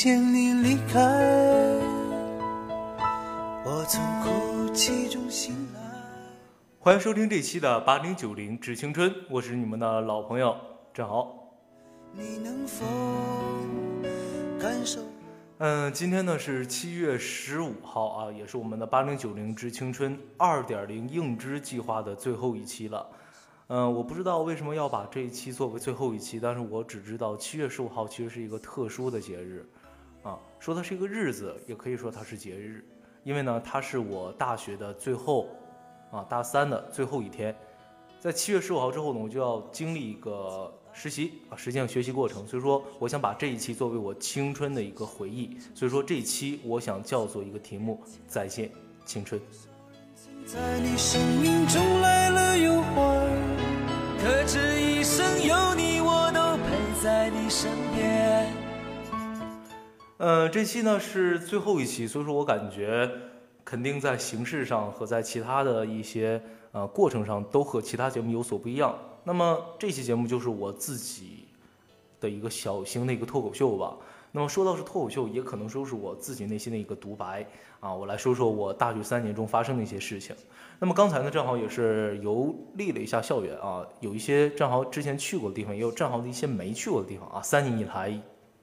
见你离开，我从哭泣中醒来。欢迎收听这期的八零九零致青春，我是你们的老朋友郑豪。你能否感受？嗯，今天呢是七月十五号啊，也是我们的八零九零致青春二点零硬知计划的最后一期了。嗯，我不知道为什么要把这一期作为最后一期，但是我只知道七月十五号其实是一个特殊的节日，啊，说它是一个日子，也可以说它是节日，因为呢，它是我大学的最后，啊，大三的最后一天，在七月十五号之后呢，我就要经历一个。实习啊，实际上学习过程，所以说我想把这一期作为我青春的一个回忆，所以说这一期我想叫做一个题目：再见青春。在你生命中来了又还，可这一生有你，我都陪在你身边。呃，这期呢是最后一期，所以说我感觉肯定在形式上和在其他的一些呃过程上都和其他节目有所不一样。那么这期节目就是我自己的一个小型的一个脱口秀吧。那么说到是脱口秀，也可能说是我自己内心的一个独白啊。我来说说我大学三年中发生的一些事情。那么刚才呢，正好也是游历了一下校园啊，有一些正好之前去过的地方，也有正好的一些没去过的地方啊。三年以来，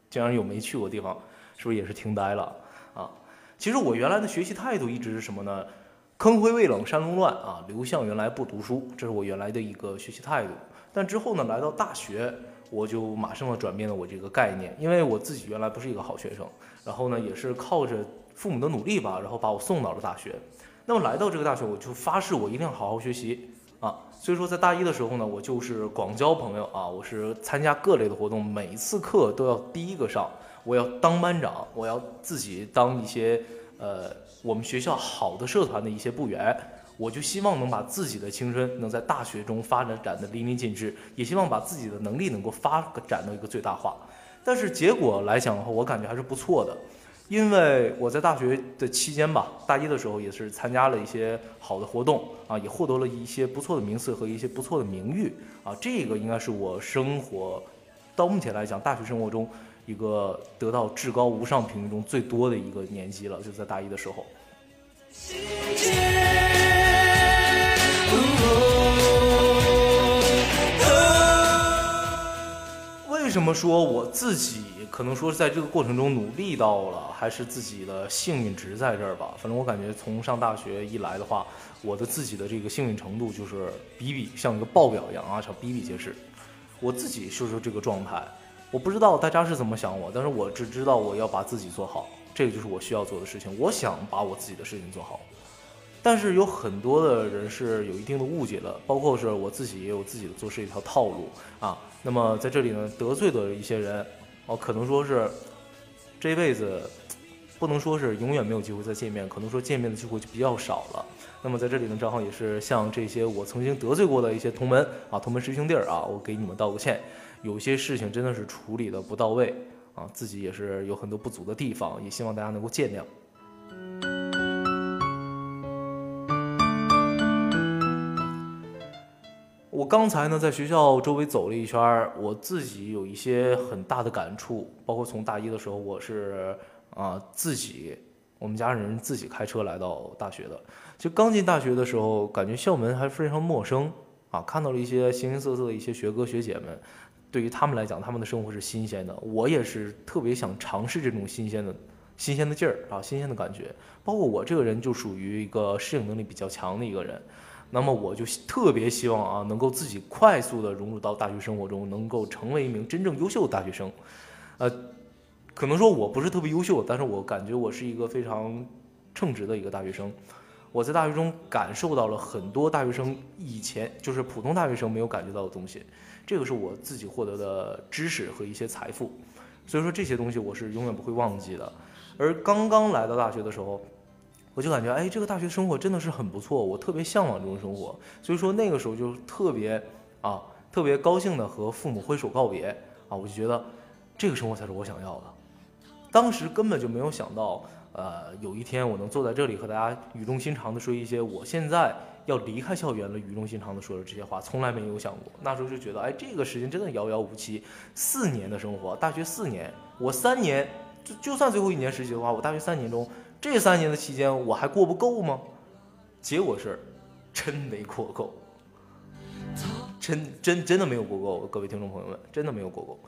竟然有没去过的地方，是不是也是听呆了啊？其实我原来的学习态度一直是什么呢？坑灰未冷山中乱啊，刘向原来不读书，这是我原来的一个学习态度。但之后呢，来到大学，我就马上的转变了我这个概念，因为我自己原来不是一个好学生，然后呢，也是靠着父母的努力吧，然后把我送到了大学。那么来到这个大学，我就发誓我一定要好好学习啊。所以说在大一的时候呢，我就是广交朋友啊，我是参加各类的活动，每一次课都要第一个上，我要当班长，我要自己当一些呃。我们学校好的社团的一些部员，我就希望能把自己的青春能在大学中发展展的淋漓尽致，也希望把自己的能力能够发展到一个最大化。但是结果来讲的话，我感觉还是不错的，因为我在大学的期间吧，大一的时候也是参加了一些好的活动啊，也获得了一些不错的名次和一些不错的名誉啊，这个应该是我生活到目前来讲大学生活中。一个得到至高无上评语中最多的一个年级了，就在大一的时候。为什么说我自己可能说是在这个过程中努力到了，还是自己的幸运值在这儿吧？反正我感觉从上大学一来的话，我的自己的这个幸运程度就是比比像一个报表一样啊，像比比皆是。我自己就是这个状态。我不知道大家是怎么想我，但是我只知道我要把自己做好，这个就是我需要做的事情。我想把我自己的事情做好，但是有很多的人是有一定的误解的，包括是我自己也有自己的做事一条套路啊。那么在这里呢，得罪的一些人，哦，可能说是这辈子不能说是永远没有机会再见面，可能说见面的机会就比较少了。那么在这里呢，正好也是向这些我曾经得罪过的一些同门啊，同门师兄弟儿啊，我给你们道个歉。有些事情真的是处理的不到位啊，自己也是有很多不足的地方，也希望大家能够见谅。我刚才呢在学校周围走了一圈，我自己有一些很大的感触，包括从大一的时候，我是啊自己，我们家人自己开车来到大学的。就刚进大学的时候，感觉校门还非常陌生啊，看到了一些形形色色的一些学哥学姐们。对于他们来讲，他们的生活是新鲜的。我也是特别想尝试这种新鲜的、新鲜的劲儿啊，新鲜的感觉。包括我这个人就属于一个适应能力比较强的一个人，那么我就特别希望啊，能够自己快速的融入到大学生活中，能够成为一名真正优秀的大学生。呃，可能说我不是特别优秀，但是我感觉我是一个非常称职的一个大学生。我在大学中感受到了很多大学生以前就是普通大学生没有感觉到的东西。这个是我自己获得的知识和一些财富，所以说这些东西我是永远不会忘记的。而刚刚来到大学的时候，我就感觉，哎，这个大学生活真的是很不错，我特别向往这种生活。所以说那个时候就特别啊，特别高兴的和父母挥手告别啊，我就觉得这个生活才是我想要的。当时根本就没有想到，呃，有一天我能坐在这里和大家语重心长的说一些我现在。要离开校园了，语重心长的说了这些话，从来没有想过。那时候就觉得，哎，这个时间真的遥遥无期。四年的生活，大学四年，我三年就就算最后一年实习的话，我大学三年中这三年的期间我还过不够吗？结果是，真没过够，真真真的没有过够，各位听众朋友们，真的没有过够。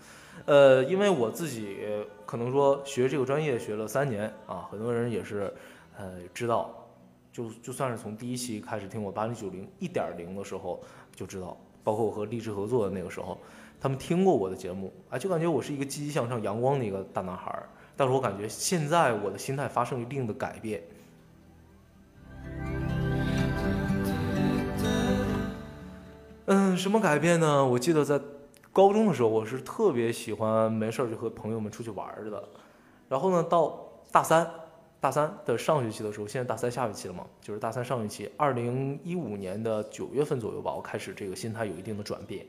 呃，因为我自己可能说学这个专业学了三年啊，很多人也是呃知道，就就算是从第一期开始听我八零九零一点零的时候就知道，包括我和励志合作的那个时候，他们听过我的节目啊，就感觉我是一个积极向上、阳光的一个大男孩。但是我感觉现在我的心态发生一定的改变。嗯，什么改变呢？我记得在高中的时候，我是特别喜欢没事儿就和朋友们出去玩的。然后呢，到大三，大三的上学期的时候，现在大三下学期了嘛，就是大三上学期，二零一五年的九月份左右吧，我开始这个心态有一定的转变。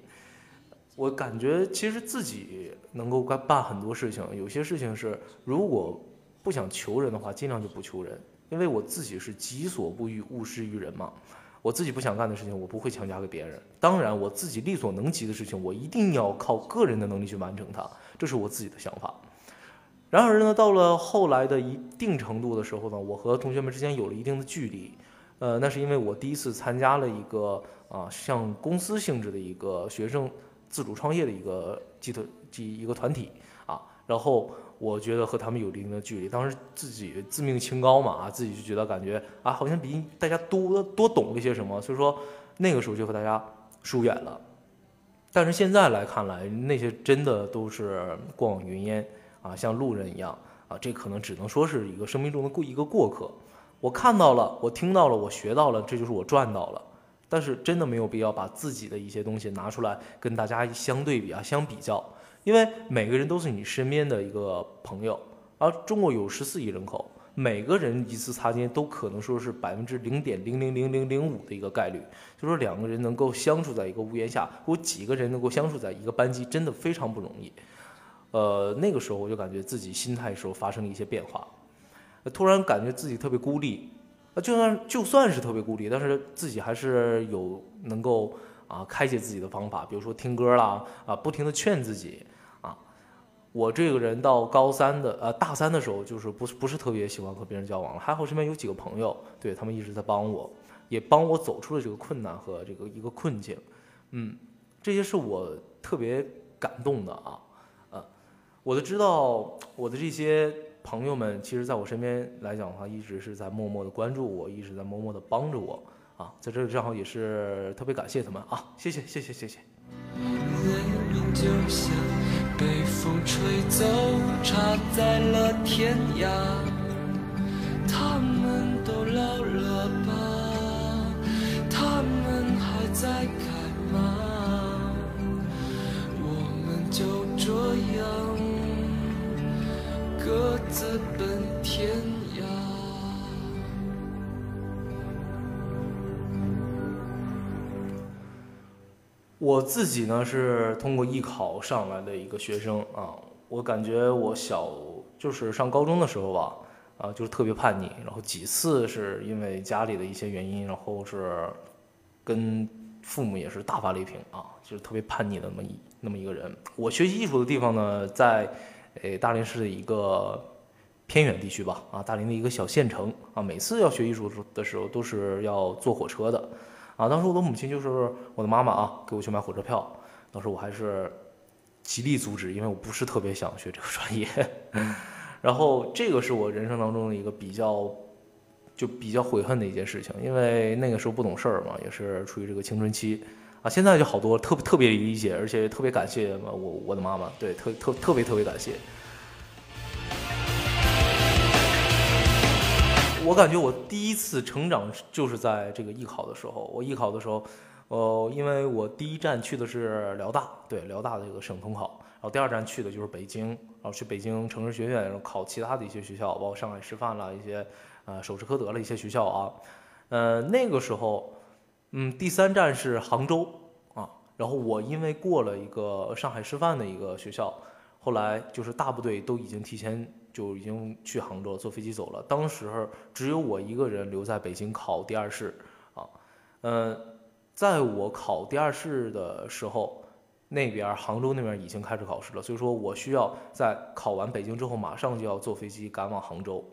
我感觉其实自己能够干办很多事情，有些事情是如果不想求人的话，尽量就不求人，因为我自己是己所不欲，勿施于人嘛。我自己不想干的事情，我不会强加给别人。当然，我自己力所能及的事情，我一定要靠个人的能力去完成它，这是我自己的想法。然而呢，到了后来的一定程度的时候呢，我和同学们之间有了一定的距离。呃，那是因为我第一次参加了一个啊，像公司性质的一个学生自主创业的一个集团集一个团体啊，然后。我觉得和他们有一定的距离，当时自己自命清高嘛，啊，自己就觉得感觉啊，好像比大家多多懂一些什么，所以说那个时候就和大家疏远了。但是现在来看来，那些真的都是过往云烟啊，像路人一样啊，这可能只能说是一个生命中的过一个过客。我看到了，我听到了，我学到了，这就是我赚到了。但是真的没有必要把自己的一些东西拿出来跟大家相对比啊，相比较。因为每个人都是你身边的一个朋友，而中国有十四亿人口，每个人一次擦肩都可能说是百分之零点零零零零零五的一个概率，就说两个人能够相处在一个屋檐下，或几个人能够相处在一个班级，真的非常不容易。呃，那个时候我就感觉自己心态时候发生了一些变化，突然感觉自己特别孤立，啊，就算就算是特别孤立，但是自己还是有能够啊开解自己的方法，比如说听歌啦，啊，不停的劝自己。我这个人到高三的呃大三的时候，就是不是不是特别喜欢和别人交往了。还好身边有几个朋友，对他们一直在帮我，也帮我走出了这个困难和这个一个困境。嗯，这些是我特别感动的啊。呃，我都知道我的这些朋友们，其实在我身边来讲的话，一直是在默默的关注我，一直在默默的帮着我啊。在这里正好也是特别感谢他们啊，谢谢谢谢谢谢。被风吹走，插在了天涯。他们都老了吧？他们还在开吗？我们就这样各自奔天涯。我自己呢是通过艺考上来的一个学生啊，我感觉我小就是上高中的时候吧，啊就是特别叛逆，然后几次是因为家里的一些原因，然后是跟父母也是大发雷霆啊，就是特别叛逆的那么一那么一个人。我学习艺术的地方呢，在诶大连市的一个偏远地区吧，啊大连的一个小县城啊，每次要学艺术的时候都是要坐火车的。啊，当时我的母亲就是我的妈妈啊，给我去买火车票。当时我还是极力阻止，因为我不是特别想学这个专业。然后这个是我人生当中的一个比较，就比较悔恨的一件事情，因为那个时候不懂事儿嘛，也是处于这个青春期。啊，现在就好多，特特别理解，而且特别感谢我我的妈妈，对，特特特别特别感谢。我感觉我第一次成长就是在这个艺考的时候。我艺考的时候，呃，因为我第一站去的是辽大，对，辽大的这个省统考。然后第二站去的就是北京，然后去北京城市学院，然后考其他的一些学校，包括上海师范了一些，呃，首师科德了一些学校啊。呃，那个时候，嗯，第三站是杭州啊。然后我因为过了一个上海师范的一个学校，后来就是大部队都已经提前。就已经去杭州坐飞机走了。当时只有我一个人留在北京考第二试，啊，嗯，在我考第二试的时候，那边杭州那边已经开始考试了，所以说我需要在考完北京之后，马上就要坐飞机赶往杭州。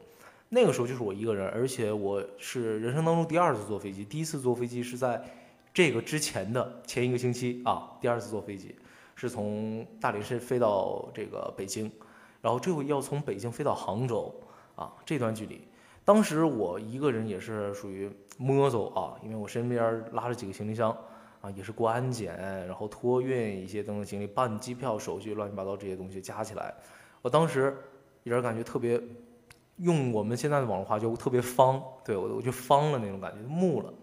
那个时候就是我一个人，而且我是人生当中第二次坐飞机，第一次坐飞机是在这个之前的前一个星期啊，第二次坐飞机是从大连市飞到这个北京，然后这回要从北京飞到杭州啊，这段距离，当时我一个人也是属于摸走啊，因为我身边拉着几个行李箱。啊，也是过安检，然后托运一些等等行李，办机票手续，乱七八糟这些东西加起来，我当时有点感觉特别，用我们现在的网络话就特别方，对我我就方了那种感觉，木了，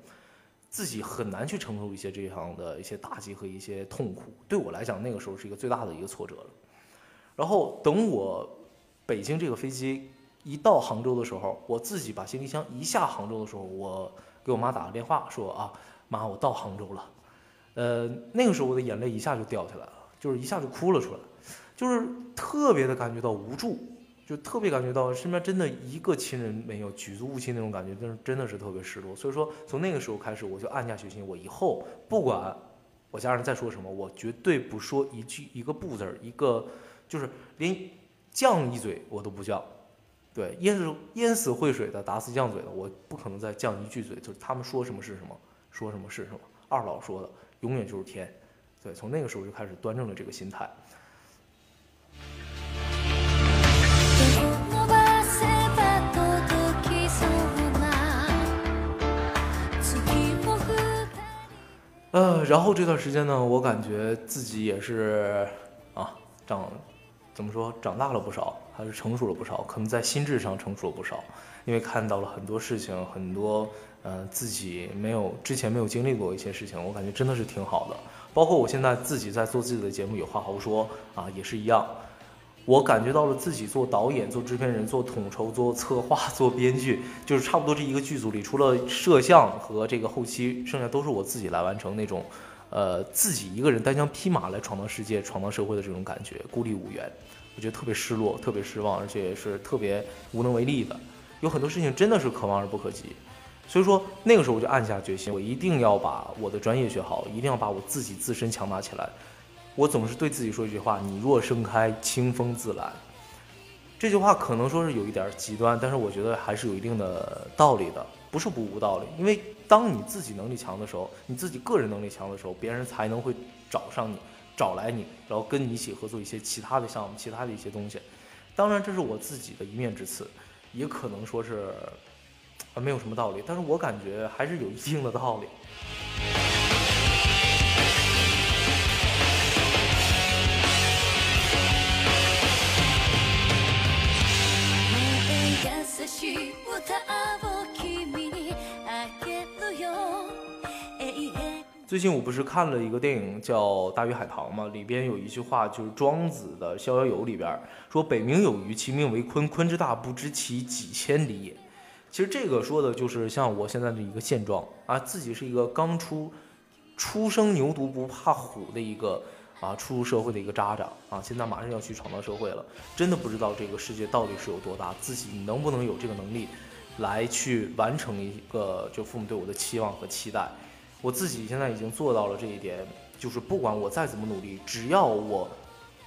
自己很难去承受一些这样的一些打击和一些痛苦。对我来讲，那个时候是一个最大的一个挫折了。然后等我北京这个飞机一到杭州的时候，我自己把行李箱一下杭州的时候，我给我妈打个电话说啊，妈，我到杭州了。呃，那个时候我的眼泪一下就掉下来了，就是一下就哭了出来，就是特别的感觉到无助，就特别感觉到身边真的一个亲人没有，举足无亲那种感觉，真是真的是特别失落。所以说，从那个时候开始，我就暗下决心，我以后不管我家人再说什么，我绝对不说一句一个不字儿，一个就是连犟一嘴我都不犟。对，淹死淹死会水的，打死犟嘴的，我不可能再犟一句嘴，就是他们说什么是什么，说什么是什么。二老说的。永远就是天，对，从那个时候就开始端正了这个心态。呃，然后这段时间呢，我感觉自己也是啊，长，怎么说，长大了不少，还是成熟了不少，可能在心智上成熟了不少，因为看到了很多事情，很多。呃，自己没有之前没有经历过一些事情，我感觉真的是挺好的。包括我现在自己在做自己的节目，有话好说啊，也是一样。我感觉到了自己做导演、做制片人、做统筹、做策划、做编剧，就是差不多这一个剧组里，除了摄像和这个后期，剩下都是我自己来完成那种，呃，自己一个人单枪匹马来闯荡世界、闯荡社会的这种感觉，孤立无援，我觉得特别失落、特别失望，而且也是特别无能为力的。有很多事情真的是可望而不可及。所以说那个时候我就暗下决心，我一定要把我的专业学好，一定要把我自己自身强大起来。我总是对自己说一句话：“你若盛开，清风自来。”这句话可能说是有一点极端，但是我觉得还是有一定的道理的，不是不无道理。因为当你自己能力强的时候，你自己个人能力强的时候，别人才能会找上你，找来你，然后跟你一起合作一些其他的项目，其他的一些东西。当然，这是我自己的一面之词，也可能说是。啊，没有什么道理，但是我感觉还是有一定的道理。我的爱最近我不是看了一个电影叫《大鱼海棠》吗？里边有一句话，就是庄子的《逍遥游》里边说：“北冥有鱼，其名为鲲。鲲之大，不知其几千里也。”其实这个说的就是像我现在的一个现状啊，自己是一个刚出初生牛犊不怕虎的一个啊初入社会的一个渣渣啊，现在马上要去闯荡社会了，真的不知道这个世界到底是有多大，自己能不能有这个能力来去完成一个就父母对我的期望和期待。我自己现在已经做到了这一点，就是不管我再怎么努力，只要我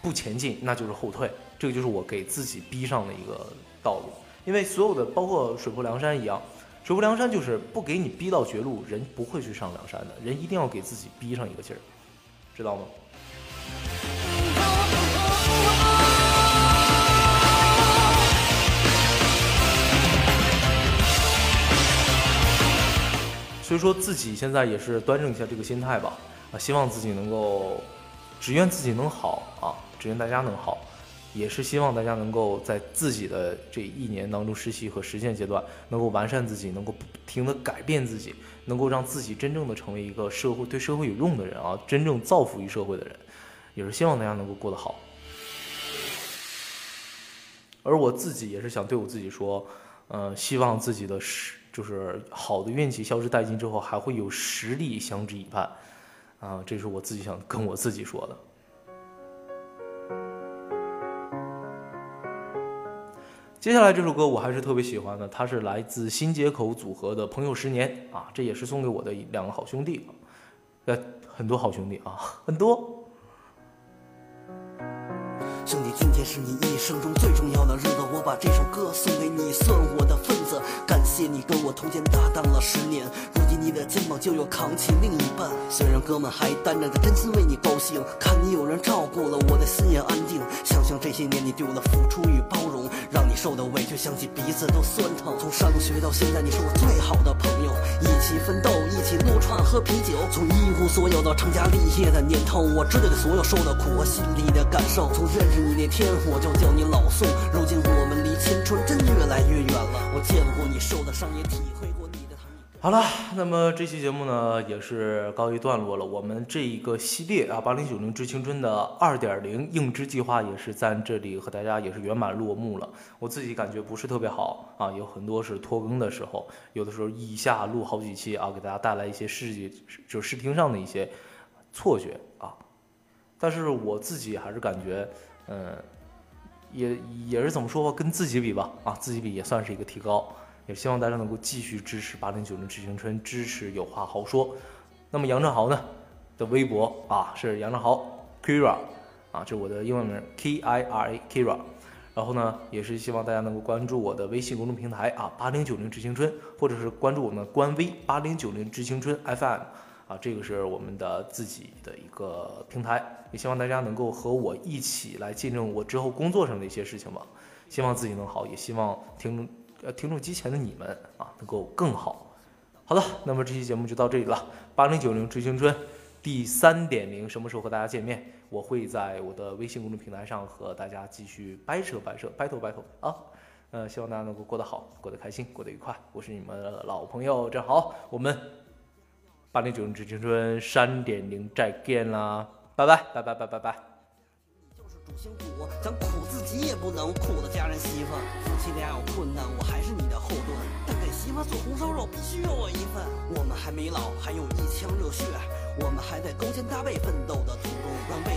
不前进，那就是后退，这个就是我给自己逼上的一个道路。因为所有的，包括水泊梁山一样，水泊梁山就是不给你逼到绝路，人不会去上梁山的。人一定要给自己逼上一个劲儿，知道吗？所以说自己现在也是端正一下这个心态吧，啊，希望自己能够，只愿自己能好啊，只愿大家能好。也是希望大家能够在自己的这一年当中实习和实践阶段，能够完善自己，能够不停的改变自己，能够让自己真正的成为一个社会对社会有用的人啊，真正造福于社会的人，也是希望大家能够过得好。而我自己也是想对我自己说，呃，希望自己的实就是好的运气消失殆尽之后，还会有实力相之以伴，啊，这是我自己想跟我自己说的。接下来这首歌我还是特别喜欢的，它是来自新街口组合的《朋友十年》啊，这也是送给我的两个好兄弟，呃，很多好兄弟啊，很多。今天是你一生中最重要的日子，我把这首歌送给你，算我的份子。感谢你跟我同肩搭档了十年，如今你的肩膀就要扛起另一半。虽然哥们还单着，但真心为你高兴，看你有人照顾了，我的心也安定。想想这些年你对我的付出与包容，让你受的委屈，想起鼻子都酸疼。从上学到现在，你是我最好的朋友，一起奋斗，一起撸串喝啤酒，从一无所有到成家立业的年头，我知道你所有受的苦和心里的感受。从认识你那那天，我就叫你老宋，如今我们离青春真越来越远了。我见过你受的伤，也体会过你的疼。好了，那么这期节目呢也是告一段落了。我们这一个系列啊，八零九零致青春的二点零硬支计划也是在这里和大家也是圆满落幕了。我自己感觉不是特别好啊，有很多是拖更的时候，有的时候一下录好几期啊，给大家带来一些视觉就是视听上的一些错觉啊。但是我自己还是感觉，嗯，也也是怎么说吧，跟自己比吧，啊，自己比也算是一个提高。也希望大家能够继续支持八零九零致青春，支持有话好说。那么杨正豪呢的微博啊是杨正豪 Kira 啊，这是我的英文名 K I R A Kira。然后呢，也是希望大家能够关注我的微信公众平台啊八零九零致青春，或者是关注我们官微八零九零致青春 FM 啊，这个是我们的自己的一个平台。也希望大家能够和我一起来见证我之后工作上的一些事情吧。希望自己能好，也希望听。呃，听众机前的你们啊，能够更好。好的，那么这期节目就到这里了。八零九零追青春第三点零，什么时候和大家见面？我会在我的微信公众平台上和大家继续掰扯掰扯，掰头掰头啊。呃，希望大家能够过得好，过得开心，过得愉快。我是你们的老朋友郑豪，我们八零九零致青春三点零再见啦，拜拜拜拜拜拜拜。主心骨，咱苦自己也不能苦了家人媳妇。夫妻俩有困难，我还是你的后盾。但给媳妇做红烧肉必须有我一份。我们还没老，还有一腔热血，我们还在勾肩搭背奋斗的途中。让未